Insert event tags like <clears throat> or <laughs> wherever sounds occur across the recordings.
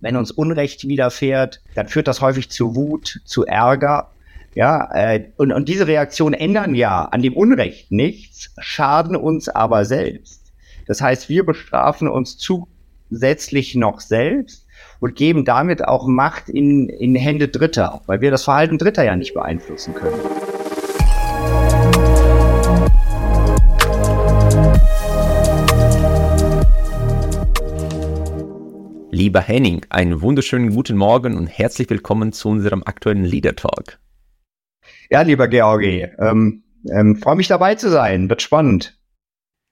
wenn uns Unrecht widerfährt, dann führt das häufig zu Wut, zu Ärger. Ja, äh, und, und diese Reaktionen ändern ja an dem Unrecht nichts, schaden uns aber selbst. Das heißt, wir bestrafen uns zusätzlich noch selbst und geben damit auch Macht in, in Hände Dritter, weil wir das Verhalten Dritter ja nicht beeinflussen können. Lieber Henning, einen wunderschönen guten Morgen und herzlich willkommen zu unserem aktuellen Leader Talk. Ja, lieber Georgi, ähm, ähm, freue mich dabei zu sein, wird spannend.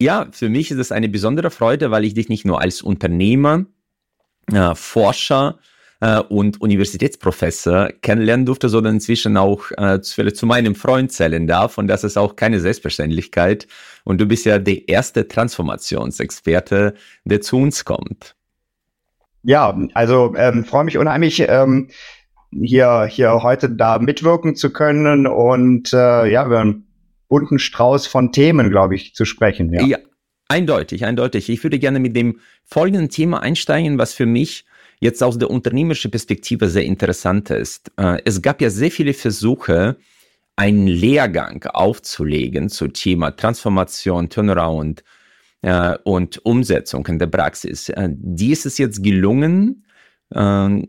Ja, für mich ist es eine besondere Freude, weil ich dich nicht nur als Unternehmer, äh, Forscher äh, und Universitätsprofessor kennenlernen durfte, sondern inzwischen auch äh, zu, zu meinem Freund zählen darf. Und das ist auch keine Selbstverständlichkeit. Und du bist ja der erste Transformationsexperte, der zu uns kommt. Ja, also ähm, freue mich unheimlich, ähm, hier, hier heute da mitwirken zu können und äh, ja, über einen bunten Strauß von Themen, glaube ich, zu sprechen. Ja. ja, eindeutig, eindeutig. Ich würde gerne mit dem folgenden Thema einsteigen, was für mich jetzt aus der unternehmerischen Perspektive sehr interessant ist. Äh, es gab ja sehr viele Versuche, einen Lehrgang aufzulegen zu Thema Transformation, Turnaround, äh, und Umsetzung in der Praxis. Äh, die ist es jetzt gelungen, äh,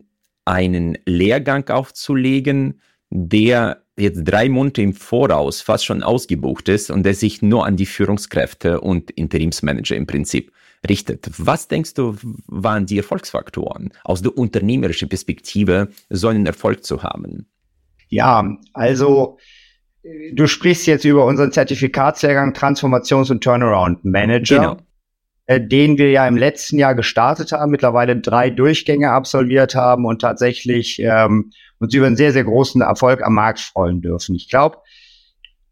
einen Lehrgang aufzulegen, der jetzt drei Monate im Voraus fast schon ausgebucht ist und der sich nur an die Führungskräfte und Interimsmanager im Prinzip richtet. Was denkst du, waren die Erfolgsfaktoren aus der unternehmerischen Perspektive, so einen Erfolg zu haben? Ja, also du sprichst jetzt über unseren Zertifikatslehrgang Transformations- und Turnaround Manager. Genau. Äh, den wir ja im letzten Jahr gestartet haben, mittlerweile drei Durchgänge absolviert haben und tatsächlich ähm, uns über einen sehr, sehr großen Erfolg am Markt freuen dürfen. Ich glaube,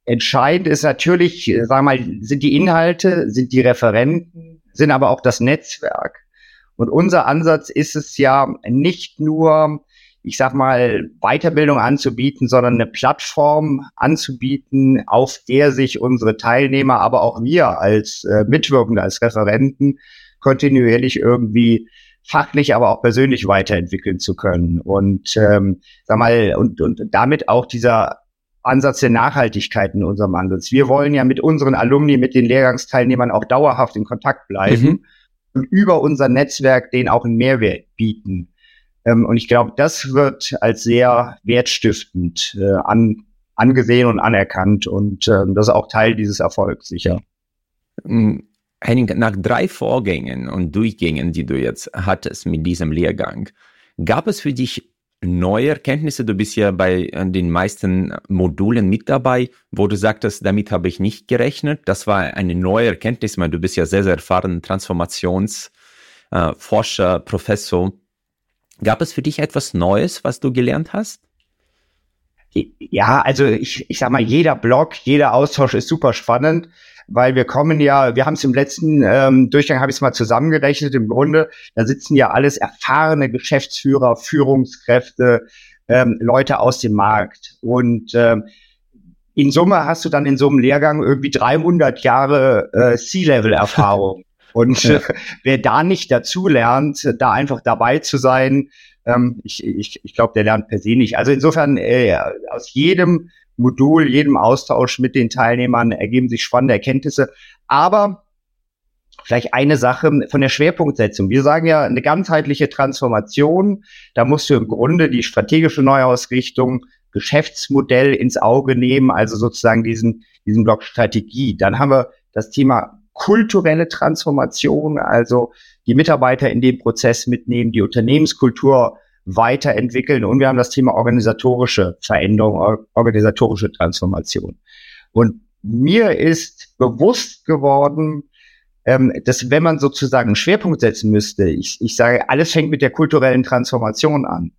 entscheidend ist natürlich, äh, sagen wir mal, sind die Inhalte, sind die Referenten, sind aber auch das Netzwerk. Und unser Ansatz ist es ja nicht nur, ich sag mal, Weiterbildung anzubieten, sondern eine Plattform anzubieten, auf der sich unsere Teilnehmer, aber auch wir als äh, Mitwirkende, als Referenten kontinuierlich irgendwie fachlich, aber auch persönlich weiterentwickeln zu können. Und ähm, sag mal, und, und damit auch dieser Ansatz der Nachhaltigkeit in unserem Ansatz. Wir wollen ja mit unseren Alumni, mit den Lehrgangsteilnehmern auch dauerhaft in Kontakt bleiben mhm. und über unser Netzwerk denen auch einen Mehrwert bieten. Ähm, und ich glaube, das wird als sehr wertstiftend äh, an, angesehen und anerkannt. Und ähm, das ist auch Teil dieses Erfolgs, sicher. Mm, Henning, nach drei Vorgängen und Durchgängen, die du jetzt hattest mit diesem Lehrgang, gab es für dich neue Erkenntnisse? Du bist ja bei den meisten Modulen mit dabei, wo du sagtest, damit habe ich nicht gerechnet. Das war eine neue Erkenntnis, weil du bist ja sehr, sehr erfahren Transformationsforscher, äh, Professor. Gab es für dich etwas Neues, was du gelernt hast? Ja, also ich, ich sag mal, jeder Blog, jeder Austausch ist super spannend, weil wir kommen ja, wir haben es im letzten ähm, Durchgang, habe ich es mal zusammengerechnet, im Grunde, da sitzen ja alles erfahrene Geschäftsführer, Führungskräfte, ähm, Leute aus dem Markt. Und ähm, in Summe hast du dann in so einem Lehrgang irgendwie 300 Jahre äh, C-Level-Erfahrung. Und ja. <laughs> wer da nicht dazu lernt, da einfach dabei zu sein, ähm, ich, ich, ich glaube, der lernt per se nicht. Also insofern, äh, aus jedem Modul, jedem Austausch mit den Teilnehmern ergeben sich spannende Erkenntnisse. Aber vielleicht eine Sache von der Schwerpunktsetzung. Wir sagen ja, eine ganzheitliche Transformation, da musst du im Grunde die strategische Neuausrichtung, Geschäftsmodell ins Auge nehmen, also sozusagen diesen, diesen Block Strategie. Dann haben wir das Thema kulturelle Transformation, also die Mitarbeiter in den Prozess mitnehmen, die Unternehmenskultur weiterentwickeln und wir haben das Thema organisatorische Veränderung, organisatorische Transformation. Und mir ist bewusst geworden, ähm, dass wenn man sozusagen einen Schwerpunkt setzen müsste, ich, ich sage, alles fängt mit der kulturellen Transformation an.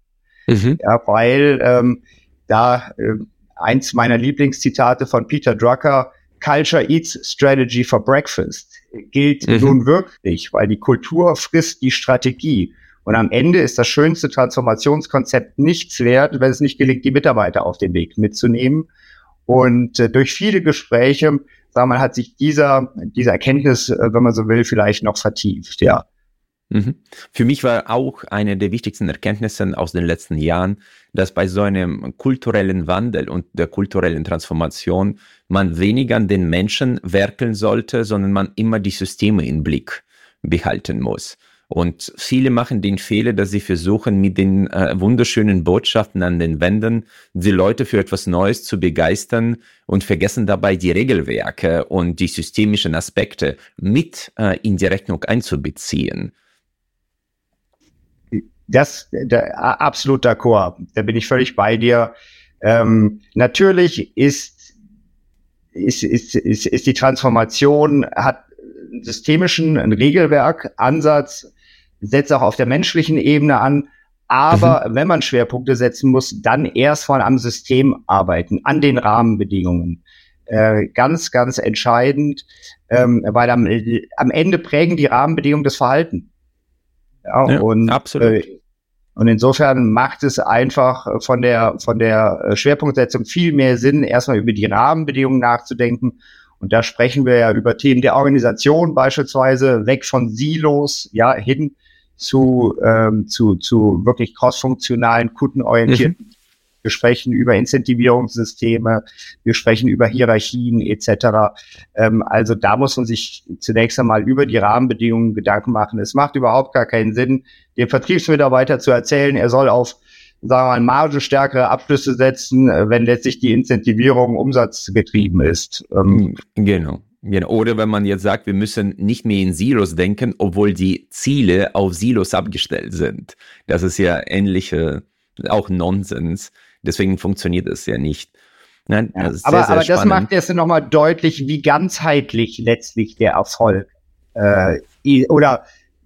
Mhm. Ja, weil ähm, da äh, eins meiner Lieblingszitate von Peter Drucker, Culture Eats Strategy for Breakfast gilt mhm. nun wirklich, weil die Kultur frisst die Strategie. Und am Ende ist das schönste Transformationskonzept nichts wert, wenn es nicht gelingt, die Mitarbeiter auf den Weg mitzunehmen. Und äh, durch viele Gespräche, sagen wir mal, hat sich dieser, diese Erkenntnis, äh, wenn man so will, vielleicht noch vertieft, ja. Mhm. Für mich war auch eine der wichtigsten Erkenntnisse aus den letzten Jahren, dass bei so einem kulturellen Wandel und der kulturellen Transformation man weniger an den Menschen werkeln sollte, sondern man immer die Systeme im Blick behalten muss. Und viele machen den Fehler, dass sie versuchen, mit den äh, wunderschönen Botschaften an den Wänden die Leute für etwas Neues zu begeistern und vergessen dabei die Regelwerke und die systemischen Aspekte mit äh, in die Rechnung einzubeziehen. Das, der, absolut d'accord. Da bin ich völlig bei dir. Ähm, natürlich ist, ist, ist, ist, ist die Transformation, hat einen systemischen, ein Regelwerk, Ansatz, setzt auch auf der menschlichen Ebene an. Aber mhm. wenn man Schwerpunkte setzen muss, dann erstmal am System arbeiten, an den Rahmenbedingungen. Äh, ganz, ganz entscheidend, ähm, weil am, am Ende prägen die Rahmenbedingungen das Verhalten. Ja, ja und, absolut. Äh, und insofern macht es einfach von der, von der äh, Schwerpunktsetzung viel mehr Sinn, erstmal über die Rahmenbedingungen nachzudenken. Und da sprechen wir ja über Themen der Organisation beispielsweise, weg von Silos, ja, hin zu, ähm, zu, zu wirklich crossfunktionalen, kundenorientierten mhm. Wir sprechen über Incentivierungssysteme, wir sprechen über Hierarchien etc. Ähm, also da muss man sich zunächst einmal über die Rahmenbedingungen Gedanken machen. Es macht überhaupt gar keinen Sinn, dem Vertriebsmitarbeiter zu erzählen, er soll auf sagen wir mal, margenstärkere Abschlüsse setzen, äh, wenn letztlich die Incentivierung umsatzgetrieben ist. Ähm, genau. Genau. Oder wenn man jetzt sagt, wir müssen nicht mehr in Silos denken, obwohl die Ziele auf Silos abgestellt sind. Das ist ja ähnliche, auch Nonsens. Deswegen funktioniert es ja nicht. Nein, ja, das aber, sehr, aber das macht jetzt nochmal deutlich, wie ganzheitlich letztlich der Erfolg äh, oder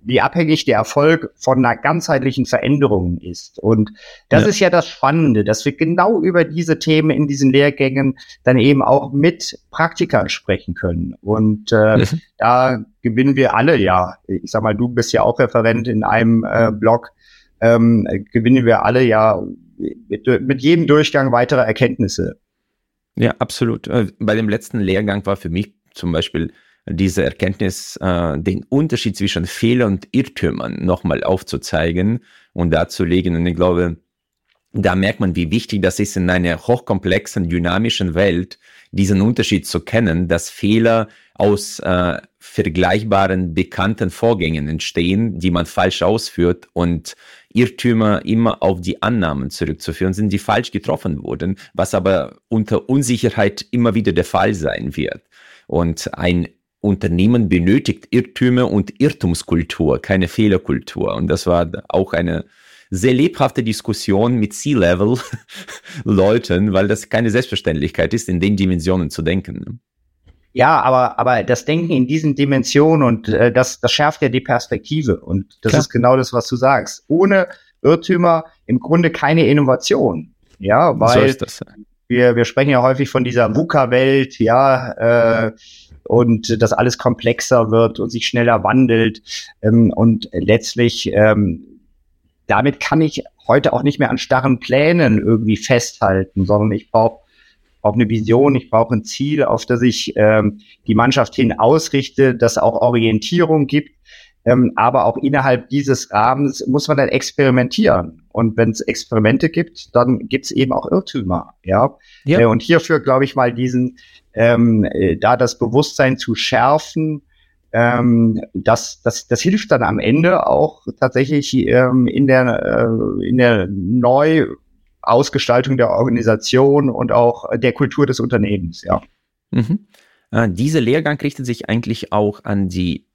wie abhängig der Erfolg von einer ganzheitlichen Veränderung ist. Und das ja. ist ja das Spannende, dass wir genau über diese Themen in diesen Lehrgängen dann eben auch mit Praktikern sprechen können. Und äh, mhm. da gewinnen wir alle ja. Ich sag mal, du bist ja auch Referent in einem äh, Blog. Ähm, gewinnen wir alle ja mit, mit jedem Durchgang weitere Erkenntnisse. Ja, absolut. Äh, bei dem letzten Lehrgang war für mich zum Beispiel diese Erkenntnis, äh, den Unterschied zwischen Fehlern und Irrtümern nochmal aufzuzeigen und darzulegen. Und ich glaube, da merkt man, wie wichtig das ist in einer hochkomplexen, dynamischen Welt, diesen Unterschied zu kennen, dass Fehler aus äh, vergleichbaren, bekannten Vorgängen entstehen, die man falsch ausführt und Irrtümer immer auf die Annahmen zurückzuführen sind, die falsch getroffen wurden, was aber unter Unsicherheit immer wieder der Fall sein wird. Und ein Unternehmen benötigt Irrtümer und Irrtumskultur, keine Fehlerkultur. Und das war auch eine sehr lebhafte Diskussion mit C-Level-Leuten, <laughs> weil das keine Selbstverständlichkeit ist, in den Dimensionen zu denken. Ja, aber, aber das Denken in diesen Dimensionen und äh, das, das schärft ja die Perspektive. Und das Klar. ist genau das, was du sagst. Ohne Irrtümer im Grunde keine Innovation. Ja, weil so wir, wir sprechen ja häufig von dieser VUCA-Welt, ja, äh, und dass alles komplexer wird und sich schneller wandelt. Ähm, und letztlich, ähm, damit kann ich heute auch nicht mehr an starren Plänen irgendwie festhalten, sondern ich brauche brauche eine Vision, ich brauche ein Ziel, auf das ich ähm, die Mannschaft hin ausrichte, das auch Orientierung gibt. Ähm, aber auch innerhalb dieses Rahmens muss man dann experimentieren. Und wenn es Experimente gibt, dann gibt es eben auch Irrtümer. Ja. ja. Äh, und hierfür glaube ich mal diesen, ähm, äh, da das Bewusstsein zu schärfen, ähm, das, das, das hilft dann am Ende auch tatsächlich ähm, in der äh, in der neu Ausgestaltung der Organisation und auch der Kultur des Unternehmens, ja. Mhm. Äh, dieser Lehrgang richtet sich eigentlich auch an die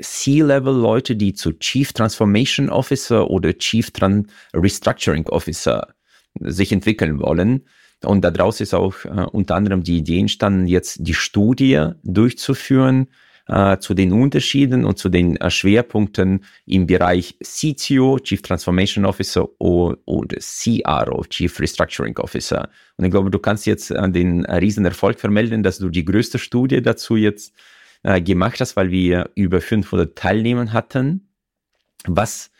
C-Level-Leute, die zu Chief Transformation Officer oder Chief Tran Restructuring Officer sich entwickeln wollen. Und daraus ist auch äh, unter anderem die Idee entstanden, jetzt die Studie durchzuführen, äh, zu den Unterschieden und zu den äh, Schwerpunkten im Bereich CTO, Chief Transformation Officer oder CRO, Chief Restructuring Officer. Und ich glaube, du kannst jetzt äh, den äh, Riesenerfolg vermelden, dass du die größte Studie dazu jetzt äh, gemacht hast, weil wir über 500 Teilnehmer hatten. Was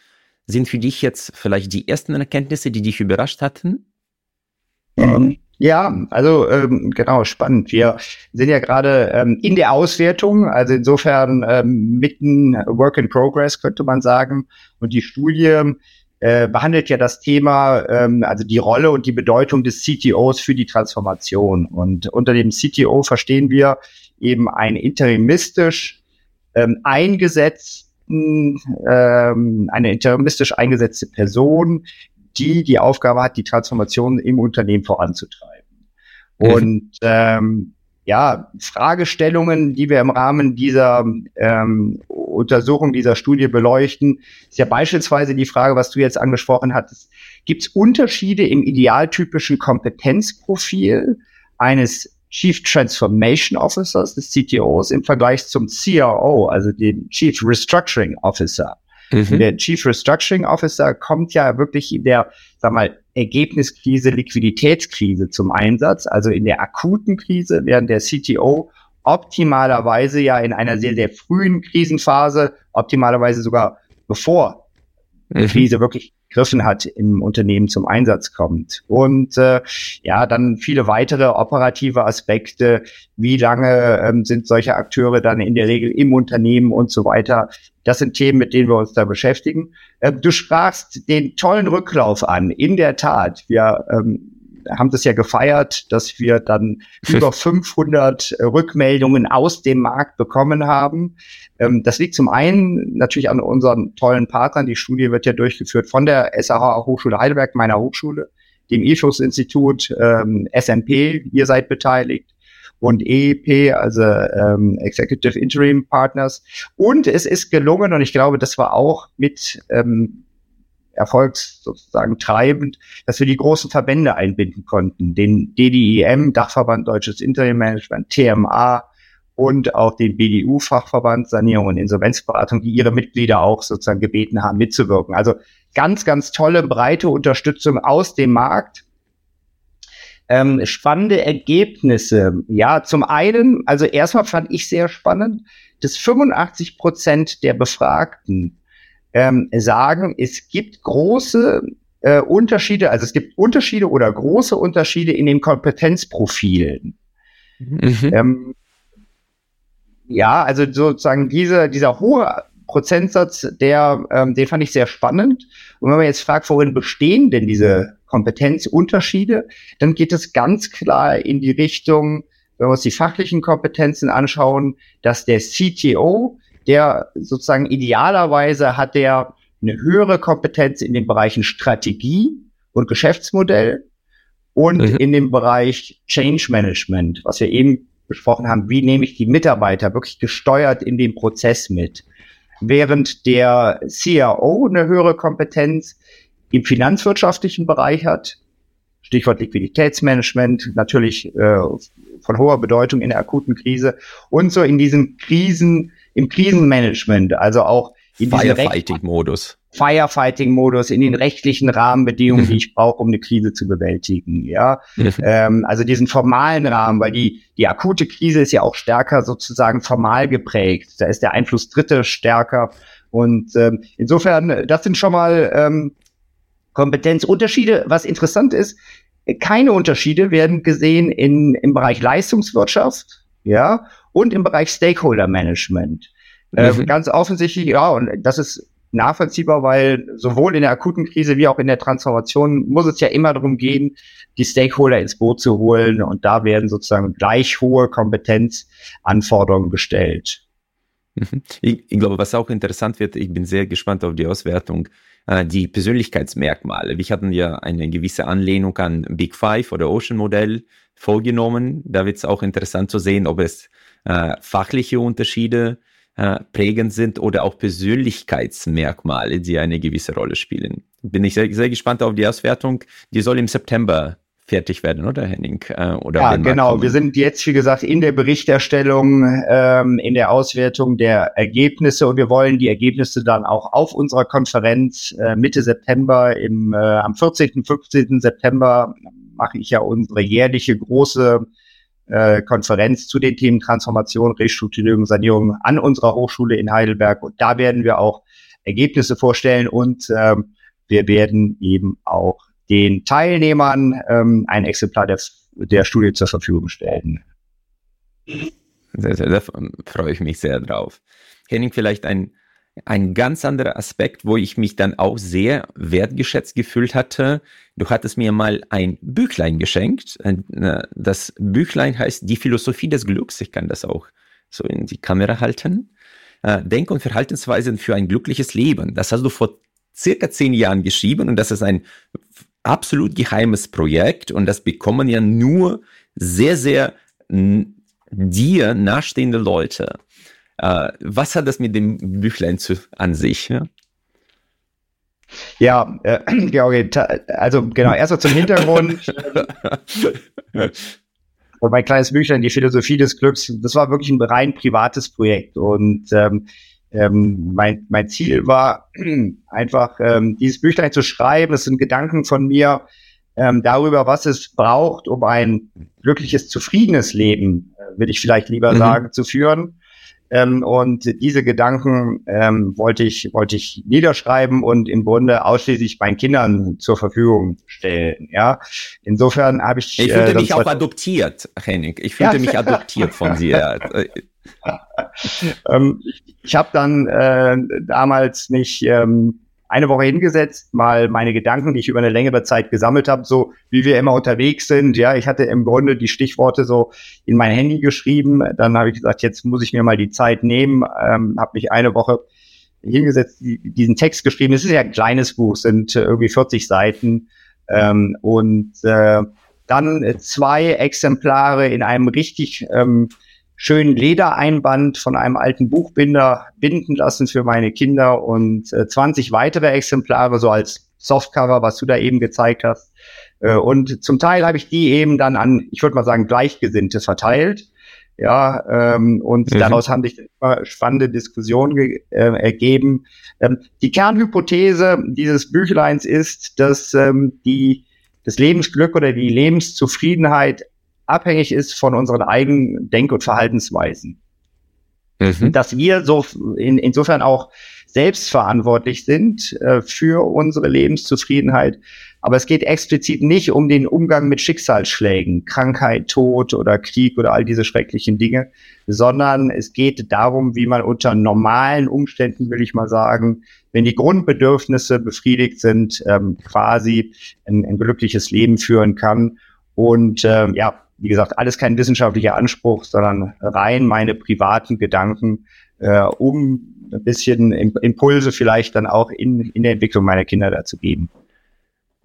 sind für dich jetzt vielleicht die ersten Erkenntnisse, die dich überrascht hatten? Ähm, Ja, also ähm, genau, spannend. Wir sind ja gerade ähm, in der Auswertung, also insofern ähm, mitten Work in Progress, könnte man sagen. Und die Studie äh, behandelt ja das Thema, ähm, also die Rolle und die Bedeutung des CTOs für die Transformation. Und unter dem CTO verstehen wir eben ein interimistisch ähm, eingesetzten, ähm, eine interimistisch eingesetzte Person, die die Aufgabe hat, die Transformation im Unternehmen voranzutreiben. Mhm. Und ähm, ja, Fragestellungen, die wir im Rahmen dieser ähm, Untersuchung, dieser Studie beleuchten, ist ja beispielsweise die Frage, was du jetzt angesprochen hattest. Gibt es Unterschiede im idealtypischen Kompetenzprofil eines Chief Transformation Officers, des CTOs, im Vergleich zum CRO, also dem Chief Restructuring Officer? Mhm. Der Chief Restructuring Officer kommt ja wirklich in der, sag mal, Ergebniskrise, Liquiditätskrise zum Einsatz, also in der akuten Krise, während der CTO optimalerweise ja in einer sehr, sehr frühen Krisenphase, optimalerweise sogar bevor die mhm. Krise wirklich gegriffen hat, im Unternehmen zum Einsatz kommt. Und äh, ja, dann viele weitere operative Aspekte, wie lange ähm, sind solche Akteure dann in der Regel im Unternehmen und so weiter. Das sind Themen, mit denen wir uns da beschäftigen. Äh, du sprachst den tollen Rücklauf an. In der Tat, wir ähm, haben das ja gefeiert, dass wir dann <laughs> über 500 Rückmeldungen aus dem Markt bekommen haben. Ähm, das liegt zum einen natürlich an unseren tollen Partnern. Die Studie wird ja durchgeführt von der SAH Hochschule Heidelberg, meiner Hochschule, dem IFUS-Institut, ähm, SMP, ihr seid beteiligt und EEP, also ähm, Executive Interim Partners. Und es ist gelungen, und ich glaube, das war auch mit ähm, erfolgs sozusagen treibend, dass wir die großen Verbände einbinden konnten, den DDIM, Dachverband Deutsches Interim Management, TMA und auch den BDU Fachverband Sanierung und Insolvenzberatung, die ihre Mitglieder auch sozusagen gebeten haben, mitzuwirken. Also ganz, ganz tolle, breite Unterstützung aus dem Markt. Ähm, spannende Ergebnisse. Ja, zum einen, also erstmal fand ich sehr spannend, dass 85 Prozent der Befragten ähm, sagen, es gibt große äh, Unterschiede, also es gibt Unterschiede oder große Unterschiede in den Kompetenzprofilen. Mhm. Ähm, ja, also sozusagen diese, dieser hohe Prozentsatz, der, ähm, den fand ich sehr spannend. Und wenn man jetzt fragt, worin bestehen denn diese Kompetenzunterschiede, dann geht es ganz klar in die Richtung, wenn wir uns die fachlichen Kompetenzen anschauen, dass der CTO der sozusagen idealerweise hat der eine höhere Kompetenz in den Bereichen Strategie und Geschäftsmodell und mhm. in dem Bereich Change Management, was wir eben besprochen haben, wie nehme ich die Mitarbeiter wirklich gesteuert in den Prozess mit. Während der CRO eine höhere Kompetenz im finanzwirtschaftlichen Bereich hat, Stichwort Liquiditätsmanagement, natürlich äh, von hoher Bedeutung in der akuten Krise und so in diesem Krisen, im Krisenmanagement, also auch in Firefighting-Modus. Firefighting-Modus, in den rechtlichen Rahmenbedingungen, die mhm. ich brauche, um eine Krise zu bewältigen. Ja, mhm. ähm, also diesen formalen Rahmen, weil die die akute Krise ist ja auch stärker sozusagen formal geprägt. Da ist der Einfluss Dritte stärker und ähm, insofern, das sind schon mal ähm, Kompetenzunterschiede. Was interessant ist, keine Unterschiede werden gesehen in, im Bereich Leistungswirtschaft, ja, und im Bereich Stakeholder Management. Äh, mhm. Äh, ganz offensichtlich, ja, und das ist nachvollziehbar, weil sowohl in der akuten Krise wie auch in der Transformation muss es ja immer darum gehen, die Stakeholder ins Boot zu holen und da werden sozusagen gleich hohe Kompetenzanforderungen gestellt. Mhm. Ich, ich, glaube, was auch interessant wird, ich bin sehr gespannt auf die Auswertung, äh, die Persönlichkeitsmerkmale. Wir hatten ja eine gewisse Anlehnung an Big Five oder Ocean Modell vorgenommen. Da wird es auch interessant zu sehen, ob es äh, fachliche Unterschiede äh, prägend sind oder auch Persönlichkeitsmerkmale, die eine gewisse Rolle spielen. Bin ich sehr, sehr gespannt auf die Auswertung. Die soll im September fertig werden, oder Henning? Äh, oder ja, genau. Wir sind jetzt, wie gesagt, in der Berichterstellung, ähm, in der Auswertung der Ergebnisse und wir wollen die Ergebnisse dann auch auf unserer Konferenz äh, Mitte September, im, äh, am 14., 15. September mache ich ja unsere jährliche große äh, Konferenz zu den Themen Transformation, Restrukturierung, Sanierung an unserer Hochschule in Heidelberg. Und da werden wir auch Ergebnisse vorstellen und ähm, wir werden eben auch den Teilnehmern ähm, ein Exemplar der, der Studie zur Verfügung stellen. Sehr, sehr, da freue ich mich sehr drauf. Henning, vielleicht ein, ein ganz anderer Aspekt, wo ich mich dann auch sehr wertgeschätzt gefühlt hatte. Du hattest mir mal ein Büchlein geschenkt. Das Büchlein heißt Die Philosophie des Glücks. Ich kann das auch so in die Kamera halten. Äh, Denk- und Verhaltensweisen für ein glückliches Leben. Das hast du vor circa zehn Jahren geschrieben und das ist ein absolut geheimes Projekt und das bekommen ja nur sehr, sehr dir nahestehende Leute. Äh, was hat das mit dem Büchlein zu, an sich? Ja, ja äh, <clears throat> Georgi, also genau, erstmal zum Hintergrund. <laughs> und mein kleines Büchlein, die Philosophie des Glücks, das war wirklich ein rein privates Projekt. Und ähm, ähm, mein, mein Ziel war <clears throat> einfach, ähm, dieses Büchlein zu schreiben. Das sind Gedanken von mir ähm, darüber, was es braucht, um ein glückliches, zufriedenes Leben, äh, will ich vielleicht lieber mhm. sagen, zu führen. Ähm, und diese Gedanken ähm, wollte ich wollte ich niederschreiben und im Grunde ausschließlich meinen Kindern zur Verfügung stellen. Ja, insofern habe ich. Ich fühlte äh, mich auch adoptiert, Henning. Ich fühlte ja. mich adoptiert von <laughs> dir. ähm, ich habe dann äh, damals nicht ähm, eine Woche hingesetzt, mal meine Gedanken, die ich über eine längere Zeit gesammelt habe, so wie wir immer unterwegs sind. Ja, ich hatte im Grunde die Stichworte so in mein Handy geschrieben. Dann habe ich gesagt, jetzt muss ich mir mal die Zeit nehmen, ähm, habe mich eine Woche hingesetzt, die, diesen Text geschrieben. Es ist ja ein kleines Buch, sind äh, irgendwie 40 Seiten ähm, und äh, dann zwei Exemplare in einem richtig ähm, schönen Ledereinband von einem alten Buchbinder binden lassen für meine Kinder und äh, 20 weitere Exemplare so als Softcover, was du da eben gezeigt hast. Äh, und zum Teil habe ich die eben dann an, ich würde mal sagen, Gleichgesinnte verteilt. Ja, ähm, und mhm. daraus haben sich immer spannende Diskussionen äh, ergeben. Ähm, die Kernhypothese dieses Büchleins ist, dass ähm, die das Lebensglück oder die Lebenszufriedenheit abhängig ist von unseren eigenen Denk- und Verhaltensweisen. Mhm. Dass wir so in, insofern auch selbstverantwortlich sind äh, für unsere Lebenszufriedenheit. Aber es geht explizit nicht um den Umgang mit Schicksalsschlägen, Krankheit, Tod oder Krieg oder all diese schrecklichen Dinge, sondern es geht darum, wie man unter normalen Umständen, will ich mal sagen, wenn die Grundbedürfnisse befriedigt sind, ähm, quasi ein, ein glückliches Leben führen kann. Und äh, ja, wie gesagt, alles kein wissenschaftlicher Anspruch, sondern rein meine privaten Gedanken, äh, um ein bisschen Impulse vielleicht dann auch in, in der Entwicklung meiner Kinder dazu geben.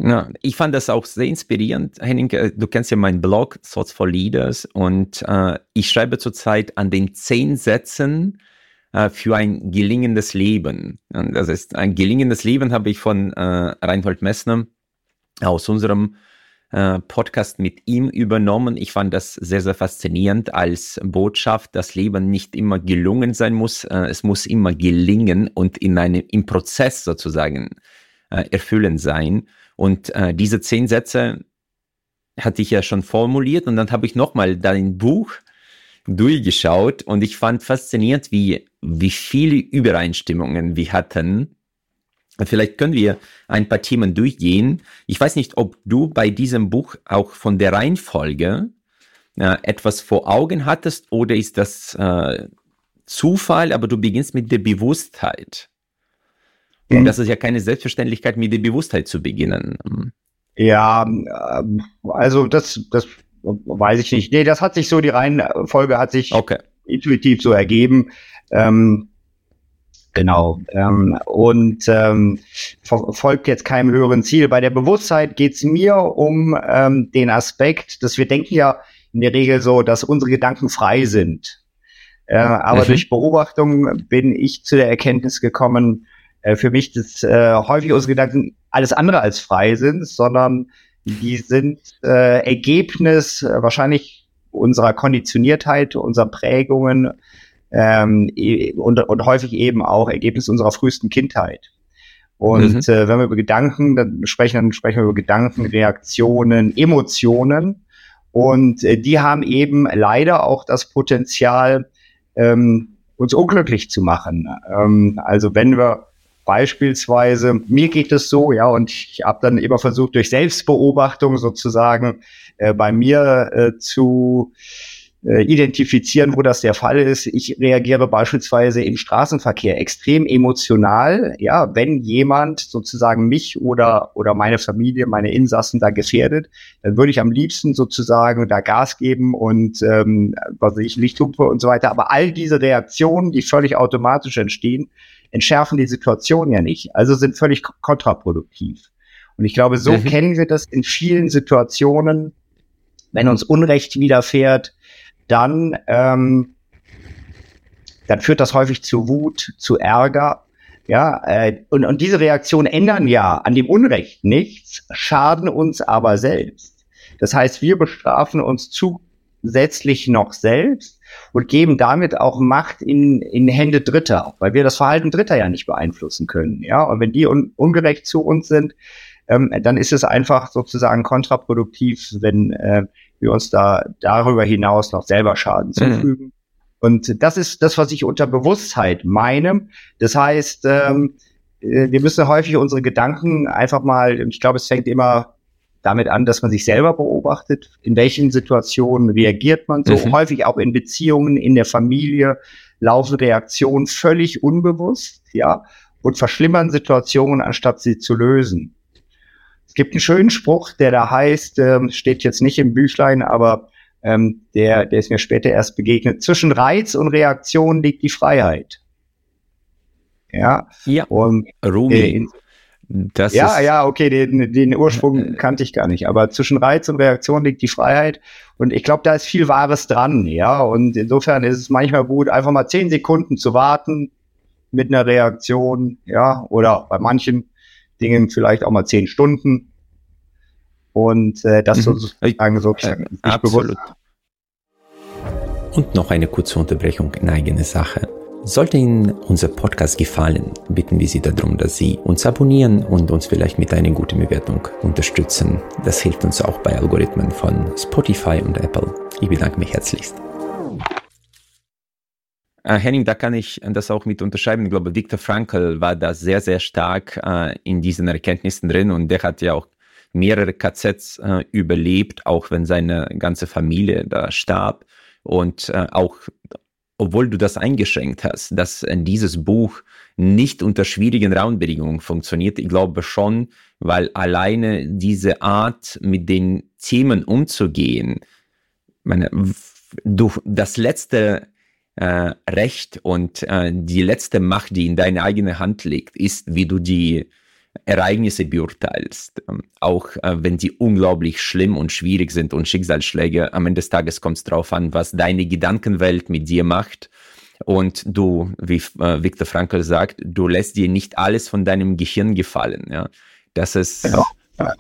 Ja, ich fand das auch sehr inspirierend. Henning, äh, du kennst ja meinen Blog, Thoughts for Leaders, und äh, ich schreibe zurzeit an den zehn Sätzen äh, für ein gelingendes Leben. Und das ist ein gelingendes Leben habe ich von äh, Reinhold Messner aus unserem äh, Podcast mit ihm übernommen. Ich fand das sehr, sehr faszinierend als Botschaft, dass Leben nicht immer gelungen sein muss. Äh, es muss immer gelingen und in einem, im Prozess sozusagen äh, erfüllend sein. Und diese zehn Sätze hatte ich ja schon formuliert und dann habe ich nochmal dein Buch durchgeschaut und ich fand faszinierend, wie, wie viele Übereinstimmungen wir hatten Vielleicht können wir ein paar Themen durchgehen. Ich weiß nicht, ob du bei diesem Buch auch von der Reihenfolge äh, etwas vor Augen hattest oder ist das äh, Zufall, aber du beginnst mit der Bewusstheit. Und mhm. das ist ja keine Selbstverständlichkeit, mit der Bewusstheit zu beginnen. Ja, ähm, also das, das weiß ich nicht. Nee, das hat sich so, die Reihenfolge hat sich okay. intuitiv so ergeben. Ähm, Genau. Ähm, und ähm, folgt jetzt keinem höheren Ziel. Bei der Bewusstheit geht es mir um ähm, den Aspekt, dass wir denken ja in der Regel so, dass unsere Gedanken frei sind. Äh, aber mhm. durch Beobachtung bin ich zu der Erkenntnis gekommen, äh, für mich, dass äh, häufig unsere Gedanken alles andere als frei sind, sondern die sind äh, Ergebnis äh, wahrscheinlich unserer Konditioniertheit, unserer Prägungen, ähm, und, und häufig eben auch Ergebnis unserer frühesten Kindheit. Und mhm. äh, wenn wir über Gedanken dann sprechen, dann sprechen wir über Gedanken, Reaktionen, Emotionen. Und äh, die haben eben leider auch das Potenzial, ähm, uns unglücklich zu machen. Ähm, also wenn wir Beispielsweise, mir geht es so, ja, und ich habe dann immer versucht, durch Selbstbeobachtung sozusagen äh, bei mir äh, zu äh, identifizieren, wo das der Fall ist. Ich reagiere beispielsweise im Straßenverkehr extrem emotional, ja, wenn jemand sozusagen mich oder oder meine Familie, meine Insassen da gefährdet, dann würde ich am liebsten sozusagen da Gas geben und ähm, was weiß ich Lichthupe und so weiter. Aber all diese Reaktionen, die völlig automatisch entstehen, entschärfen die Situation ja nicht. Also sind völlig kontraproduktiv. Und ich glaube, so mhm. kennen wir das in vielen Situationen, wenn uns Unrecht widerfährt, dann, ähm, dann führt das häufig zu Wut, zu Ärger. Ja, äh, und, und diese Reaktionen ändern ja an dem Unrecht nichts, schaden uns aber selbst. Das heißt, wir bestrafen uns zusätzlich noch selbst und geben damit auch Macht in, in Hände Dritter, weil wir das Verhalten Dritter ja nicht beeinflussen können. Ja, und wenn die un, ungerecht zu uns sind, ähm, dann ist es einfach sozusagen kontraproduktiv, wenn äh, wir uns da darüber hinaus noch selber Schaden mhm. zufügen. Mhm. Und das ist das, was ich unter Bewusstheit meine. Das heißt, ähm, äh, wir müssen häufig unsere Gedanken einfach mal, ich glaube, es fängt immer damit an, dass man sich selber beobachtet, in welchen Situationen reagiert man so, mhm. häufig auch in Beziehungen, in der Familie, laufen Reaktionen völlig unbewusst, ja, und verschlimmern Situationen, anstatt sie zu lösen. Es gibt einen schönen Spruch, der da heißt, ähm, steht jetzt nicht im Büchlein, aber ähm, der, der ist mir später erst begegnet. Zwischen Reiz und Reaktion liegt die Freiheit. Ja. Ja. Und, Rumi. Äh, das ja, ja, okay, den, den Ursprung kannte ich gar nicht. Aber zwischen Reiz und Reaktion liegt die Freiheit. Und ich glaube, da ist viel Wahres dran, ja. Und insofern ist es manchmal gut, einfach mal zehn Sekunden zu warten mit einer Reaktion, ja, oder bei manchen Dingen vielleicht auch mal zehn Stunden. Und äh, das mhm. sozusagen so äh, absolut. Und noch eine kurze Unterbrechung in eigene Sache. Sollte Ihnen unser Podcast gefallen, bitten wir Sie darum, dass Sie uns abonnieren und uns vielleicht mit einer guten Bewertung unterstützen. Das hilft uns auch bei Algorithmen von Spotify und Apple. Ich bedanke mich herzlichst. Äh, Henning, da kann ich das auch mit unterschreiben. Ich glaube, Viktor Frankl war da sehr, sehr stark äh, in diesen Erkenntnissen drin und der hat ja auch mehrere KZs äh, überlebt, auch wenn seine ganze Familie da starb. Und äh, auch, obwohl du das eingeschränkt hast, dass äh, dieses Buch nicht unter schwierigen Rahmenbedingungen funktioniert, ich glaube schon, weil alleine diese Art, mit den Themen umzugehen, meine, du, das letzte äh, Recht und äh, die letzte Macht, die in deine eigene Hand liegt, ist, wie du die Ereignisse beurteilst. Ähm, auch äh, wenn die unglaublich schlimm und schwierig sind und Schicksalsschläge, am Ende des Tages kommt es darauf an, was deine Gedankenwelt mit dir macht. Und du, wie äh, Viktor Frankl sagt, du lässt dir nicht alles von deinem Gehirn gefallen. Ja? Das ist. Ja.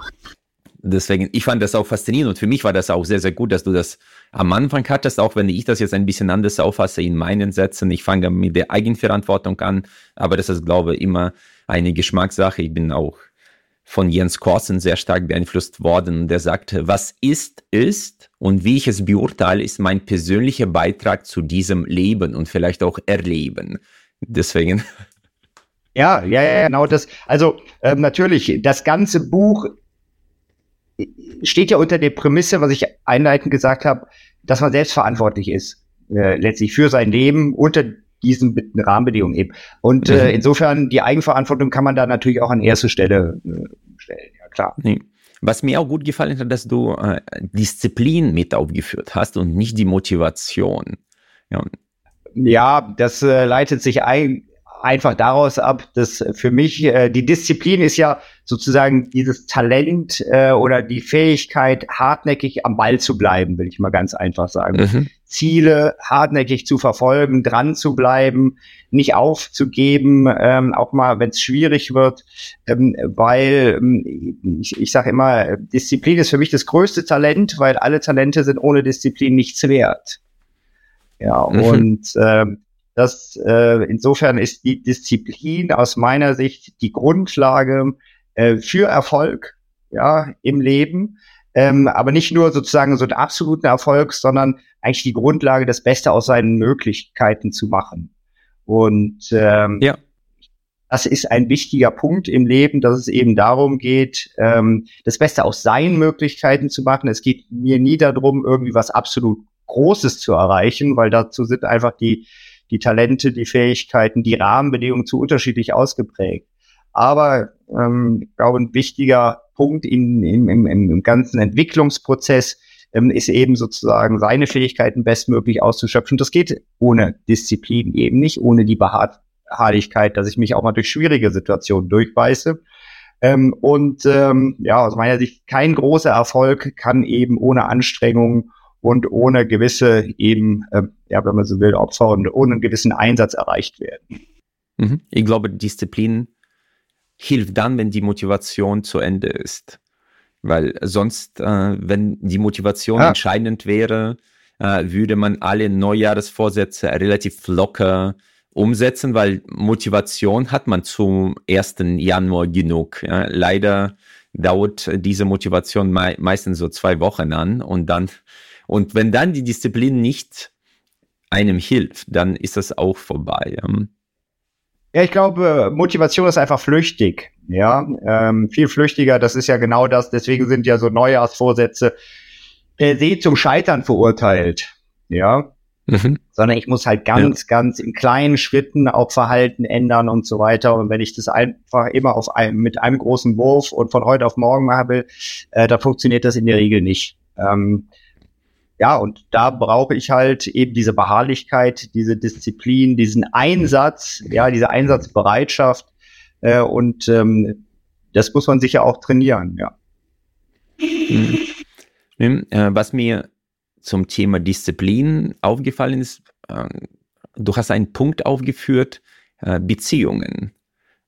Deswegen, ich fand das auch faszinierend und für mich war das auch sehr, sehr gut, dass du das am Anfang hattest, auch wenn ich das jetzt ein bisschen anders auffasse in meinen Sätzen. Ich fange mit der Eigenverantwortung an, aber das ist, glaube ich, immer eine Geschmackssache. Ich bin auch von Jens Korsen sehr stark beeinflusst worden. Der sagte, was ist, ist und wie ich es beurteile, ist mein persönlicher Beitrag zu diesem Leben und vielleicht auch Erleben. Deswegen. Ja, ja, ja, genau das. Also ähm, natürlich, das ganze Buch steht ja unter der Prämisse, was ich einleitend gesagt habe, dass man selbstverantwortlich ist, äh, letztlich für sein Leben unter diesen Rahmenbedingungen eben. Und äh, mhm. äh, insofern die Eigenverantwortung kann man da natürlich auch an erste Stelle äh, stellen, ja klar. Nee. Was mir auch gut gefallen hat, dass du äh, Disziplin mit aufgeführt hast und nicht die Motivation. Ja, ja das äh, leitet sich ein, einfach daraus ab, dass für mich äh, die Disziplin ist ja sozusagen dieses Talent äh, oder die Fähigkeit, hartnäckig am Ball zu bleiben, will ich mal ganz einfach sagen. Mhm. Ziele hartnäckig zu verfolgen, dran zu bleiben, nicht aufzugeben, ähm, auch mal, wenn es schwierig wird, ähm, weil ähm, ich, ich sage immer, Disziplin ist für mich das größte Talent, weil alle Talente sind ohne Disziplin nichts wert. Ja, mhm. und ähm, das, äh, insofern ist die Disziplin aus meiner Sicht die Grundlage äh, für Erfolg ja, im Leben. Ähm, aber nicht nur sozusagen so einen absoluten Erfolg, sondern eigentlich die Grundlage, das Beste aus seinen Möglichkeiten zu machen. Und ähm, ja. das ist ein wichtiger Punkt im Leben, dass es eben darum geht, ähm, das Beste aus seinen Möglichkeiten zu machen. Es geht mir nie darum, irgendwie was absolut Großes zu erreichen, weil dazu sind einfach die, die Talente, die Fähigkeiten, die Rahmenbedingungen zu unterschiedlich ausgeprägt. Aber ähm, ich glaube, ein wichtiger Punkt in, in, im, im ganzen Entwicklungsprozess ähm, ist eben sozusagen seine Fähigkeiten bestmöglich auszuschöpfen. Das geht ohne Disziplin eben nicht, ohne die Beharrt Hardigkeit, dass ich mich auch mal durch schwierige Situationen durchbeiße. Ähm, und ähm, ja, aus meiner Sicht kein großer Erfolg kann eben ohne Anstrengung und ohne gewisse eben, äh, ja, wenn man so will, Opfer und ohne einen gewissen Einsatz erreicht werden. Mhm. Ich glaube, Disziplin hilft dann, wenn die Motivation zu Ende ist. Weil sonst, äh, wenn die Motivation ah. entscheidend wäre, äh, würde man alle Neujahresvorsätze relativ locker umsetzen, weil Motivation hat man zum 1. Januar genug. Ja. Leider dauert diese Motivation mei meistens so zwei Wochen an und dann, und wenn dann die Disziplin nicht einem hilft, dann ist das auch vorbei. Ja, ich glaube, Motivation ist einfach flüchtig. Ja, ähm, viel flüchtiger. Das ist ja genau das. Deswegen sind ja so Neujahrsvorsätze per se zum Scheitern verurteilt. Ja, Mhm. Sondern ich muss halt ganz, ja. ganz in kleinen Schritten auch Verhalten ändern und so weiter. Und wenn ich das einfach immer auf einem, mit einem großen Wurf und von heute auf morgen machen will, äh, da funktioniert das in der Regel nicht. Ähm, ja, und da brauche ich halt eben diese Beharrlichkeit, diese Disziplin, diesen Einsatz, ja, diese Einsatzbereitschaft. Äh, und ähm, das muss man sicher auch trainieren, ja. Mhm. Äh, was mir zum Thema Disziplin aufgefallen ist, äh, du hast einen Punkt aufgeführt, äh, Beziehungen.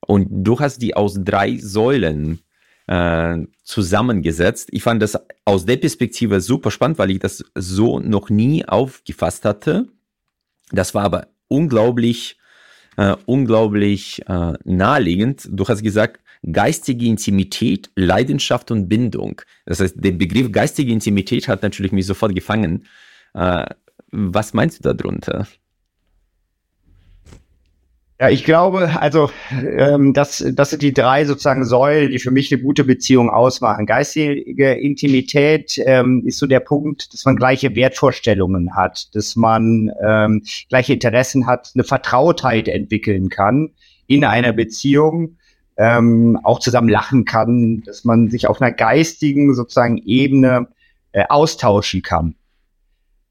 Und du hast die aus drei Säulen äh, zusammengesetzt. Ich fand das aus der Perspektive super spannend, weil ich das so noch nie aufgefasst hatte. Das war aber unglaublich, äh, unglaublich äh, naheliegend. Du hast gesagt, geistige Intimität, Leidenschaft und Bindung. Das heißt, der Begriff geistige Intimität hat natürlich mich sofort gefangen. Äh, was meinst du darunter? Ja, ich glaube, also ähm, das, das sind die drei sozusagen Säulen, die für mich eine gute Beziehung ausmachen. Geistige Intimität ähm, ist so der Punkt, dass man gleiche Wertvorstellungen hat, dass man ähm, gleiche Interessen hat, eine Vertrautheit entwickeln kann in einer Beziehung ähm, auch zusammen lachen kann, dass man sich auf einer geistigen sozusagen Ebene äh, austauschen kann.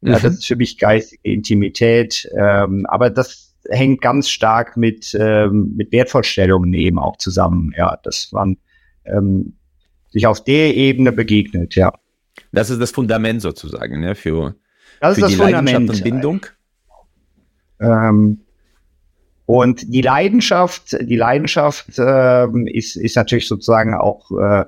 Ja, mhm. das ist für mich geistige Intimität, ähm, aber das hängt ganz stark mit, ähm, mit Wertvorstellungen eben auch zusammen, ja, dass man ähm, sich auf der Ebene begegnet, ja. Das ist das Fundament sozusagen, ne, für, das für die Fundament. Leidenschaft und Bindung. Ähm, und die Leidenschaft, die Leidenschaft äh, ist, ist natürlich sozusagen auch, äh,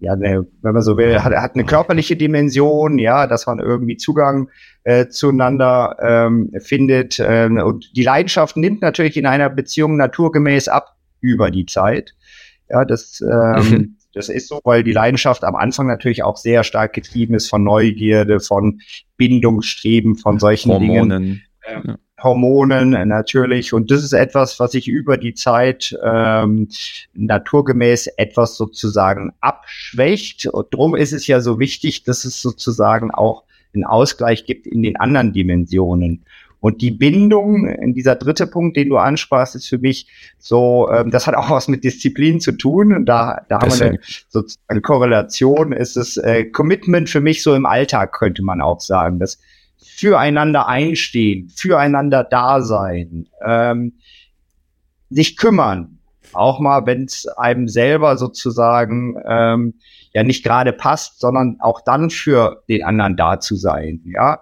ja, eine, wenn man so will, hat, hat eine körperliche Dimension, ja, dass man irgendwie Zugang äh, zueinander ähm, findet. Äh, und die Leidenschaft nimmt natürlich in einer Beziehung naturgemäß ab über die Zeit. Ja, das, ähm, mhm. das ist so, weil die Leidenschaft am Anfang natürlich auch sehr stark getrieben ist von Neugierde, von Bindungsstreben, von solchen Hormonen. Dingen. Ähm, ja. Hormonen natürlich. Und das ist etwas, was sich über die Zeit ähm, naturgemäß etwas sozusagen abschwächt. Und darum ist es ja so wichtig, dass es sozusagen auch einen Ausgleich gibt in den anderen Dimensionen. Und die Bindung, in dieser dritte Punkt, den du ansprachst, ist für mich so, ähm, das hat auch was mit Disziplin zu tun. Da, da haben wir eine, sozusagen eine Korrelation. Ist es äh, Commitment für mich so im Alltag, könnte man auch sagen. Das füreinander einstehen, füreinander da sein, ähm, sich kümmern, auch mal, wenn es einem selber sozusagen ähm, ja nicht gerade passt, sondern auch dann für den anderen da zu sein, ja.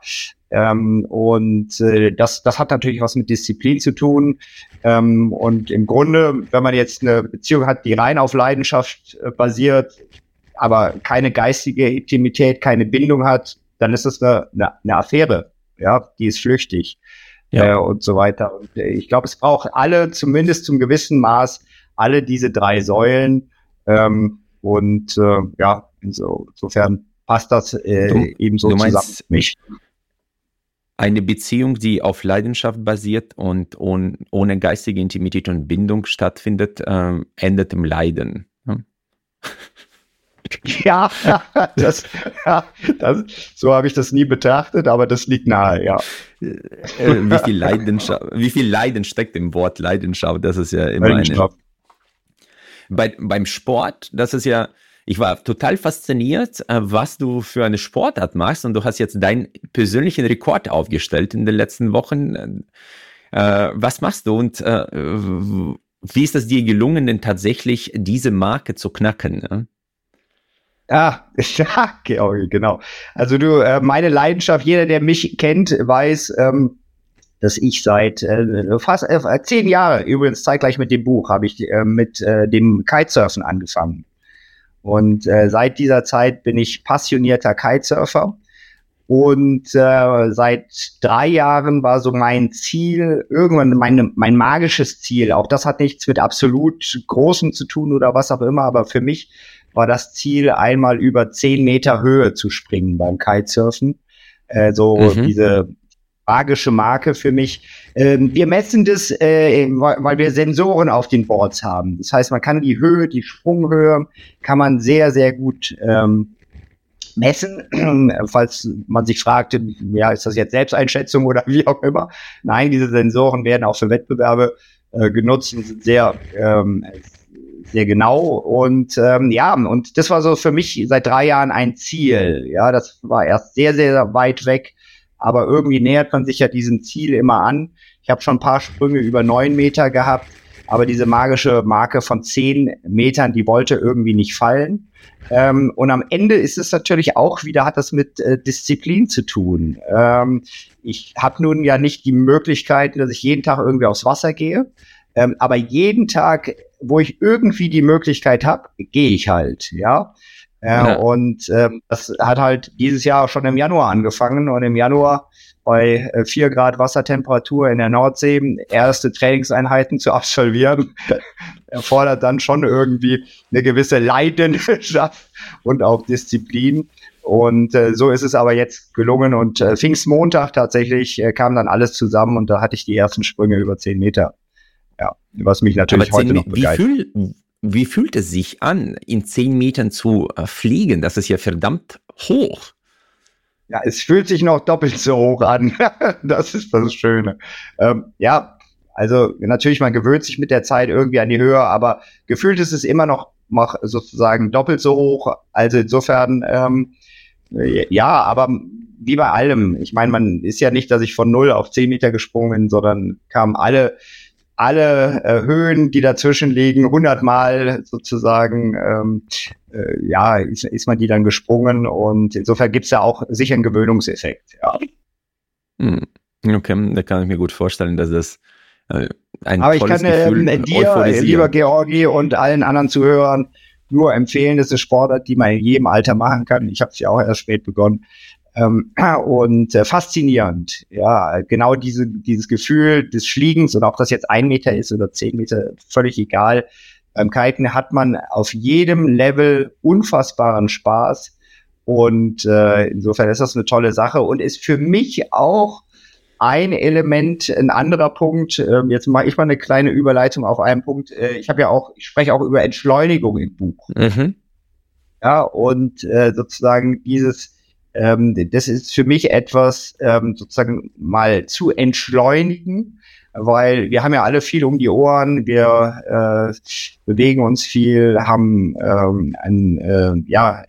Ähm, und äh, das, das hat natürlich was mit Disziplin zu tun. Ähm, und im Grunde, wenn man jetzt eine Beziehung hat, die rein auf Leidenschaft äh, basiert, aber keine geistige Intimität, keine Bindung hat, dann ist es eine, eine, eine Affäre. Ja, die ist flüchtig. Ja. Äh, und so weiter. Und äh, ich glaube, es braucht alle, zumindest zum gewissen Maß, alle diese drei Säulen. Ähm, und äh, ja, inso, insofern passt das äh, du, eben so du meinst, zusammen. Mich. Eine Beziehung, die auf Leidenschaft basiert und ohne, ohne geistige Intimität und Bindung stattfindet, äh, endet im Leiden. <laughs> <laughs> Ja, das, ja das, so habe ich das nie betrachtet, aber das liegt nahe, ja. Äh, wie viel Leidenschaft, wie viel Leiden steckt im Wort Leidenschaft? Das ist ja immer eine. Bei, beim Sport, das ist ja, ich war total fasziniert, äh, was du für eine Sportart machst und du hast jetzt deinen persönlichen Rekord aufgestellt in den letzten Wochen. Äh, was machst du und äh, wie ist es dir gelungen, denn tatsächlich diese Marke zu knacken? Ah, <laughs> ja, Georgi, genau. Also du, äh, meine Leidenschaft, jeder, der mich kennt, weiß, ähm, dass ich seit äh, fast äh, zehn Jahren, übrigens zeitgleich mit dem Buch, habe ich äh, mit äh, dem Kitesurfen angefangen. Und äh, seit dieser Zeit bin ich passionierter Kitesurfer. Und äh, seit drei Jahren war so mein Ziel, irgendwann meine, mein magisches Ziel, auch das hat nichts mit absolut Großen zu tun oder was auch immer, aber für mich war das Ziel, einmal über zehn Meter Höhe zu springen beim Kitesurfen. Äh, so mhm. diese magische Marke für mich. Ähm, wir messen das, äh, weil wir Sensoren auf den Boards haben. Das heißt, man kann die Höhe, die Sprunghöhe, kann man sehr, sehr gut ähm, messen. <clears throat> Falls man sich fragt, ja, ist das jetzt Selbsteinschätzung oder wie auch immer. Nein, diese Sensoren werden auch für Wettbewerbe äh, genutzt und sind sehr ähm, sehr genau. Und ähm, ja, und das war so für mich seit drei Jahren ein Ziel. Ja, das war erst sehr, sehr weit weg, aber irgendwie nähert man sich ja diesem Ziel immer an. Ich habe schon ein paar Sprünge über neun Meter gehabt, aber diese magische Marke von zehn Metern, die wollte irgendwie nicht fallen. Ähm, und am Ende ist es natürlich auch wieder, hat das mit äh, Disziplin zu tun. Ähm, ich habe nun ja nicht die Möglichkeit, dass ich jeden Tag irgendwie aufs Wasser gehe. Ähm, aber jeden Tag, wo ich irgendwie die Möglichkeit habe, gehe ich halt, ja. Äh, ja. Und ähm, das hat halt dieses Jahr schon im Januar angefangen und im Januar bei äh, vier Grad Wassertemperatur in der Nordsee erste Trainingseinheiten zu absolvieren, <laughs> erfordert dann schon irgendwie eine gewisse Leidenschaft und auch Disziplin. Und äh, so ist es aber jetzt gelungen. Und äh, Pfingstmontag tatsächlich äh, kam dann alles zusammen und da hatte ich die ersten Sprünge über zehn Meter ja, was mich natürlich heute noch begeistert. Wie, fühl, wie fühlt es sich an, in zehn Metern zu äh, fliegen? Das ist ja verdammt hoch. Ja, es fühlt sich noch doppelt so hoch an. <laughs> das ist das Schöne. Ähm, ja, also natürlich, man gewöhnt sich mit der Zeit irgendwie an die Höhe, aber gefühlt ist es immer noch sozusagen doppelt so hoch. Also insofern, ähm, ja, aber wie bei allem. Ich meine, man ist ja nicht, dass ich von null auf zehn Meter gesprungen bin, sondern kamen alle alle äh, Höhen, die dazwischen liegen, hundertmal sozusagen, ähm, äh, ja, ist, ist man die dann gesprungen und insofern gibt's ja auch sicher einen Gewöhnungseffekt, ja. Hm. Okay, da kann ich mir gut vorstellen, dass es äh, ein Aber ich kann äh, dir, lieber Georgi und allen anderen Zuhörern nur empfehlen, das ist eine Sportart, die man in jedem Alter machen kann. Ich habe es ja auch erst spät begonnen. Ähm, <clears throat> und äh, faszinierend, ja, genau diese, dieses Gefühl des Fliegens und auch das jetzt ein Meter ist oder zehn Meter, völlig egal. Beim Kiten hat man auf jedem Level unfassbaren Spaß und äh, insofern ist das eine tolle Sache und ist für mich auch ein Element, ein anderer Punkt. Äh, jetzt mache ich mal eine kleine Überleitung auf einen Punkt. Äh, ich habe ja auch, ich spreche auch über Entschleunigung im Buch. Mhm. Ja, und äh, sozusagen dieses ähm, das ist für mich etwas ähm, sozusagen mal zu entschleunigen, weil wir haben ja alle viel um die Ohren, wir äh, bewegen uns viel, haben ähm, ein, äh, ja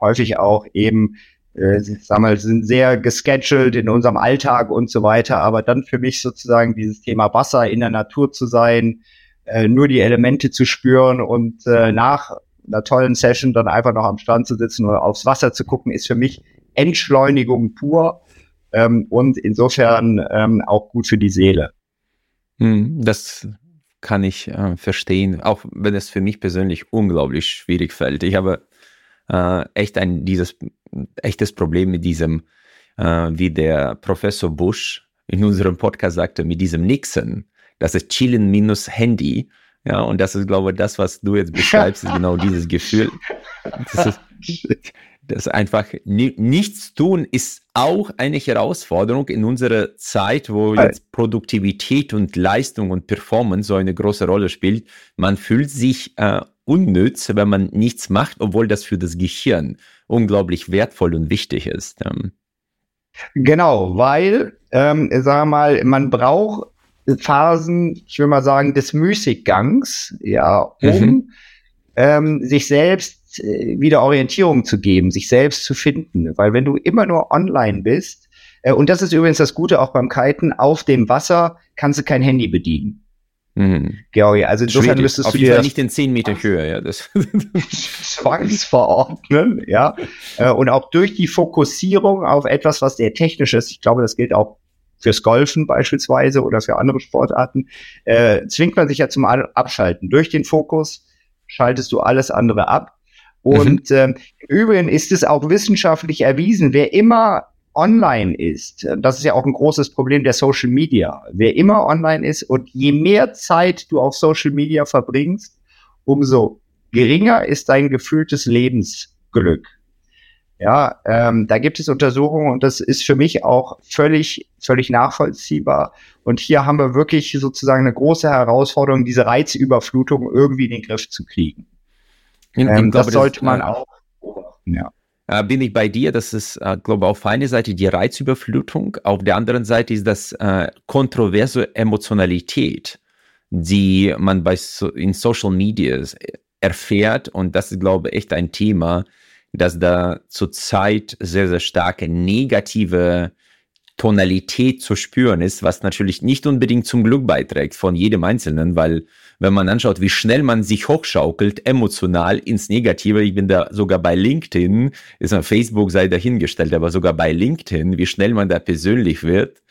häufig auch eben äh, sag mal, sind sehr gescheduled in unserem Alltag und so weiter, aber dann für mich sozusagen dieses Thema Wasser in der Natur zu sein, äh, nur die Elemente zu spüren und äh, nach einer tollen Session dann einfach noch am Strand zu sitzen oder aufs Wasser zu gucken, ist für mich Entschleunigung pur ähm, und insofern ähm, auch gut für die Seele. Hm, das kann ich äh, verstehen, auch wenn es für mich persönlich unglaublich schwierig fällt. Ich habe äh, echt ein dieses echtes Problem mit diesem, äh, wie der Professor Bush in unserem Podcast sagte, mit diesem Nixon. Das ist Chillen minus Handy. Ja, und das ist, glaube ich, das, was du jetzt beschreibst, ist <laughs> genau dieses Gefühl. Das ist, <laughs> Das einfach nichts tun ist auch eine Herausforderung in unserer Zeit, wo jetzt Produktivität und Leistung und Performance so eine große Rolle spielt. Man fühlt sich äh, unnütz, wenn man nichts macht, obwohl das für das Gehirn unglaublich wertvoll und wichtig ist. Ähm. Genau, weil, ähm, sag mal, man braucht Phasen, ich will mal sagen, des Müßiggangs, ja, um mhm. ähm, sich selbst äh, wieder Orientierung zu geben, sich selbst zu finden. Weil wenn du immer nur online bist, äh, und das ist übrigens das Gute auch beim Kiten, auf dem Wasser kannst du kein Handy bedienen. Mhm. Georgi, also insofern Schwierig. müsstest Auf du dir nicht in zehn Meter Höhe, ja, das <laughs> zwangsverordnen, ja, <laughs> äh, und auch durch die Fokussierung auf etwas, was sehr technisch ist, ich glaube, das gilt auch fürs Golfen beispielsweise oder für andere Sportarten, äh, zwingt man sich ja zum Abschalten. Durch den Fokus schaltest du alles andere ab. Und mhm. äh, im Übrigen ist es auch wissenschaftlich erwiesen, wer immer online ist, das ist ja auch ein großes Problem der Social Media. Wer immer online ist und je mehr Zeit du auf Social Media verbringst, umso geringer ist dein gefühltes Lebensglück. Ja, ähm, da gibt es Untersuchungen und das ist für mich auch völlig, völlig nachvollziehbar. Und hier haben wir wirklich sozusagen eine große Herausforderung, diese Reizüberflutung irgendwie in den Griff zu kriegen. Ähm, das sollte man auch beobachten, ja. Äh, bin ich bei dir. Das ist, äh, glaube ich, auf einer Seite die Reizüberflutung, auf der anderen Seite ist das äh, kontroverse Emotionalität, die man bei so, in Social Media erfährt. Und das ist, glaube ich, echt ein Thema, dass da zurzeit sehr, sehr starke negative Tonalität zu spüren ist, was natürlich nicht unbedingt zum Glück beiträgt von jedem Einzelnen, weil wenn man anschaut, wie schnell man sich hochschaukelt, emotional ins Negative, ich bin da sogar bei LinkedIn, ist auf Facebook sei dahingestellt, aber sogar bei LinkedIn, wie schnell man da persönlich wird.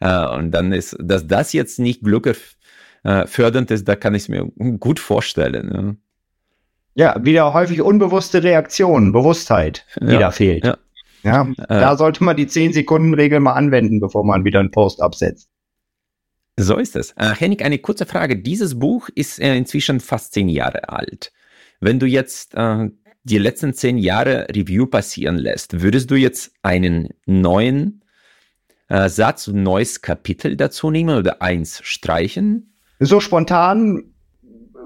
Äh, und dann ist, dass das jetzt nicht Glück äh, ist, da kann ich es mir gut vorstellen. Ja. ja, wieder häufig unbewusste Reaktionen, Bewusstheit, die ja, da fehlt. Ja. Ja, äh, da sollte man die 10-Sekunden-Regel mal anwenden, bevor man wieder einen Post absetzt. So ist es. Äh, Henning, eine kurze Frage. Dieses Buch ist äh, inzwischen fast zehn Jahre alt. Wenn du jetzt äh, die letzten zehn Jahre Review passieren lässt, würdest du jetzt einen neuen äh, Satz, ein neues Kapitel dazu nehmen oder eins streichen? So spontan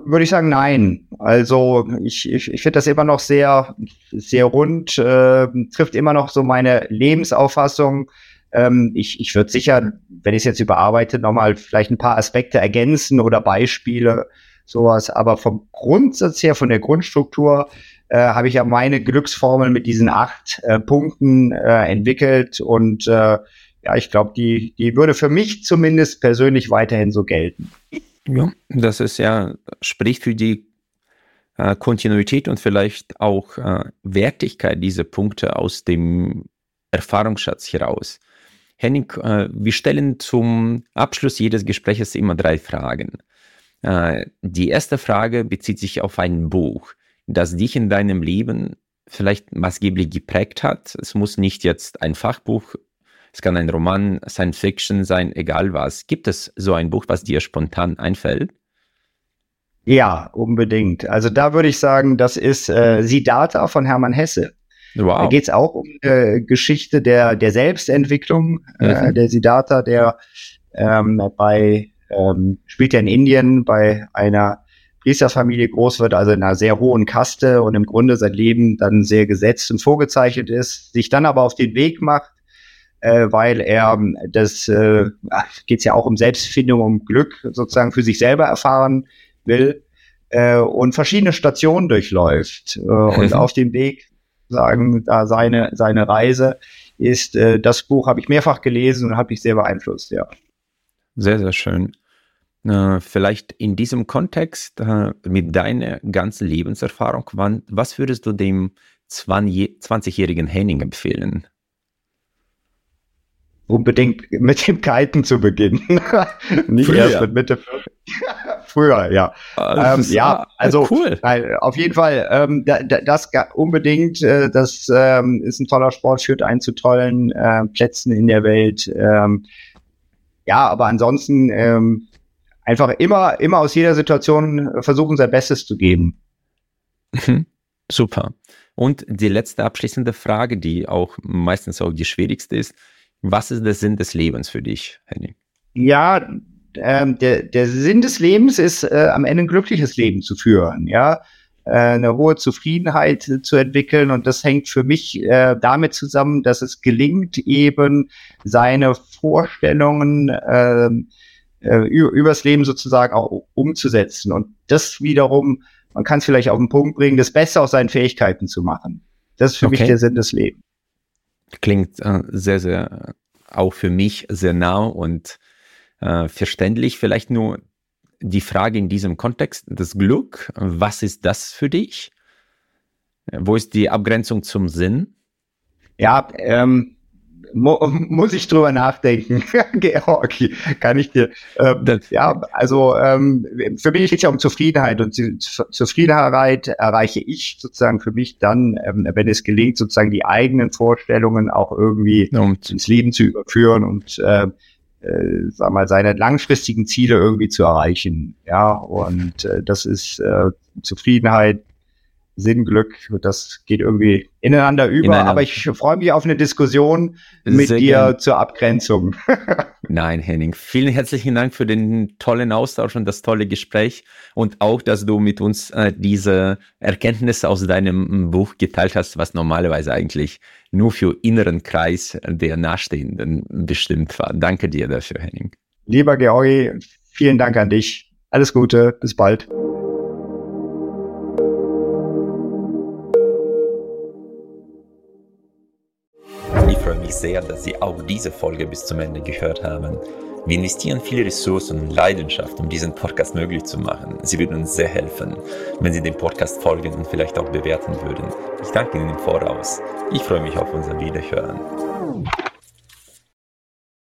würde ich sagen, nein. Also ich, ich, ich finde das immer noch sehr, sehr rund, äh, trifft immer noch so meine Lebensauffassung ähm, ich ich würde sicher, wenn ich es jetzt überarbeite, nochmal vielleicht ein paar Aspekte ergänzen oder Beispiele, sowas. Aber vom Grundsatz her, von der Grundstruktur, äh, habe ich ja meine Glücksformel mit diesen acht äh, Punkten äh, entwickelt und äh, ja, ich glaube, die, die würde für mich zumindest persönlich weiterhin so gelten. Ja, das ist ja, spricht für die äh, Kontinuität und vielleicht auch äh, Wertigkeit dieser Punkte aus dem Erfahrungsschatz heraus. Henning, äh, wir stellen zum Abschluss jedes Gesprächs immer drei Fragen. Äh, die erste Frage bezieht sich auf ein Buch, das dich in deinem Leben vielleicht maßgeblich geprägt hat. Es muss nicht jetzt ein Fachbuch, es kann ein Roman, Science Fiction sein, egal was. Gibt es so ein Buch, was dir spontan einfällt? Ja, unbedingt. Also da würde ich sagen, das ist äh, Siddhartha von Hermann Hesse. Wow. Da geht es auch um äh, Geschichte der, der Selbstentwicklung. Äh, mhm. der Siddhartha, der ähm, bei ähm, spielt ja in Indien bei einer Priesterfamilie groß wird, also in einer sehr hohen Kaste und im Grunde sein Leben dann sehr gesetzt und vorgezeichnet ist, sich dann aber auf den Weg macht, äh, weil er ähm, das äh, geht es ja auch um Selbstfindung, um Glück sozusagen für sich selber erfahren will äh, und verschiedene Stationen durchläuft. Äh, und <laughs> auf dem Weg sagen, da seine, seine Reise ist. Äh, das Buch habe ich mehrfach gelesen und habe mich sehr beeinflusst, ja. Sehr, sehr schön. Äh, vielleicht in diesem Kontext äh, mit deiner ganzen Lebenserfahrung, wann, was würdest du dem 20-jährigen Henning empfehlen? Unbedingt <laughs> mit dem Kiten zu beginnen. <laughs> Nicht Früher. erst mit Mitte 40. <laughs> Früher, ja. Ah, ähm, ja, also cool. Äh, auf jeden Fall, ähm, da, da, das unbedingt, äh, das ähm, ist ein toller Sport, führt einen zu tollen äh, Plätzen in der Welt. Ähm, ja, aber ansonsten ähm, einfach immer, immer aus jeder Situation versuchen, sein Bestes zu geben. Mhm. Super. Und die letzte abschließende Frage, die auch meistens auch die schwierigste ist. Was ist der Sinn des Lebens für dich, Henning? Ja, ähm, der, der Sinn des Lebens ist, äh, am Ende ein glückliches Leben zu führen, ja, äh, eine hohe Zufriedenheit zu entwickeln. Und das hängt für mich äh, damit zusammen, dass es gelingt, eben seine Vorstellungen äh, übers Leben sozusagen auch umzusetzen. Und das wiederum, man kann es vielleicht auf den Punkt bringen, das Beste aus seinen Fähigkeiten zu machen. Das ist für okay. mich der Sinn des Lebens. Klingt äh, sehr, sehr auch für mich sehr nah und äh, verständlich. Vielleicht nur die Frage in diesem Kontext, das Glück, was ist das für dich? Wo ist die Abgrenzung zum Sinn? Ja, ähm, mu muss ich drüber nachdenken. <laughs> Georgi, kann ich dir. Ähm, ja, also ähm, für mich geht es ja um Zufriedenheit und Zufriedenheit erreiche ich sozusagen für mich dann, ähm, wenn es gelingt, sozusagen die eigenen Vorstellungen auch irgendwie und. ins Leben zu überführen und äh, äh, sag mal, seine langfristigen Ziele irgendwie zu erreichen. Ja, und äh, das ist äh, Zufriedenheit, Sinn, Glück, das geht irgendwie ineinander über. Ineinander. Aber ich freue mich auf eine Diskussion mit Sehr dir gern. zur Abgrenzung. <laughs> Nein, Henning, vielen herzlichen Dank für den tollen Austausch und das tolle Gespräch und auch, dass du mit uns äh, diese Erkenntnisse aus deinem Buch geteilt hast, was normalerweise eigentlich nur für inneren Kreis der Nahestehenden bestimmt war. Danke dir dafür, Henning. Lieber Georgi, vielen Dank an dich. Alles Gute, bis bald. Mich sehr, dass Sie auch diese Folge bis zum Ende gehört haben. Wir investieren viele Ressourcen und Leidenschaft, um diesen Podcast möglich zu machen. Sie würden uns sehr helfen, wenn Sie dem Podcast folgen und vielleicht auch bewerten würden. Ich danke Ihnen im Voraus. Ich freue mich auf unser Wiederhören.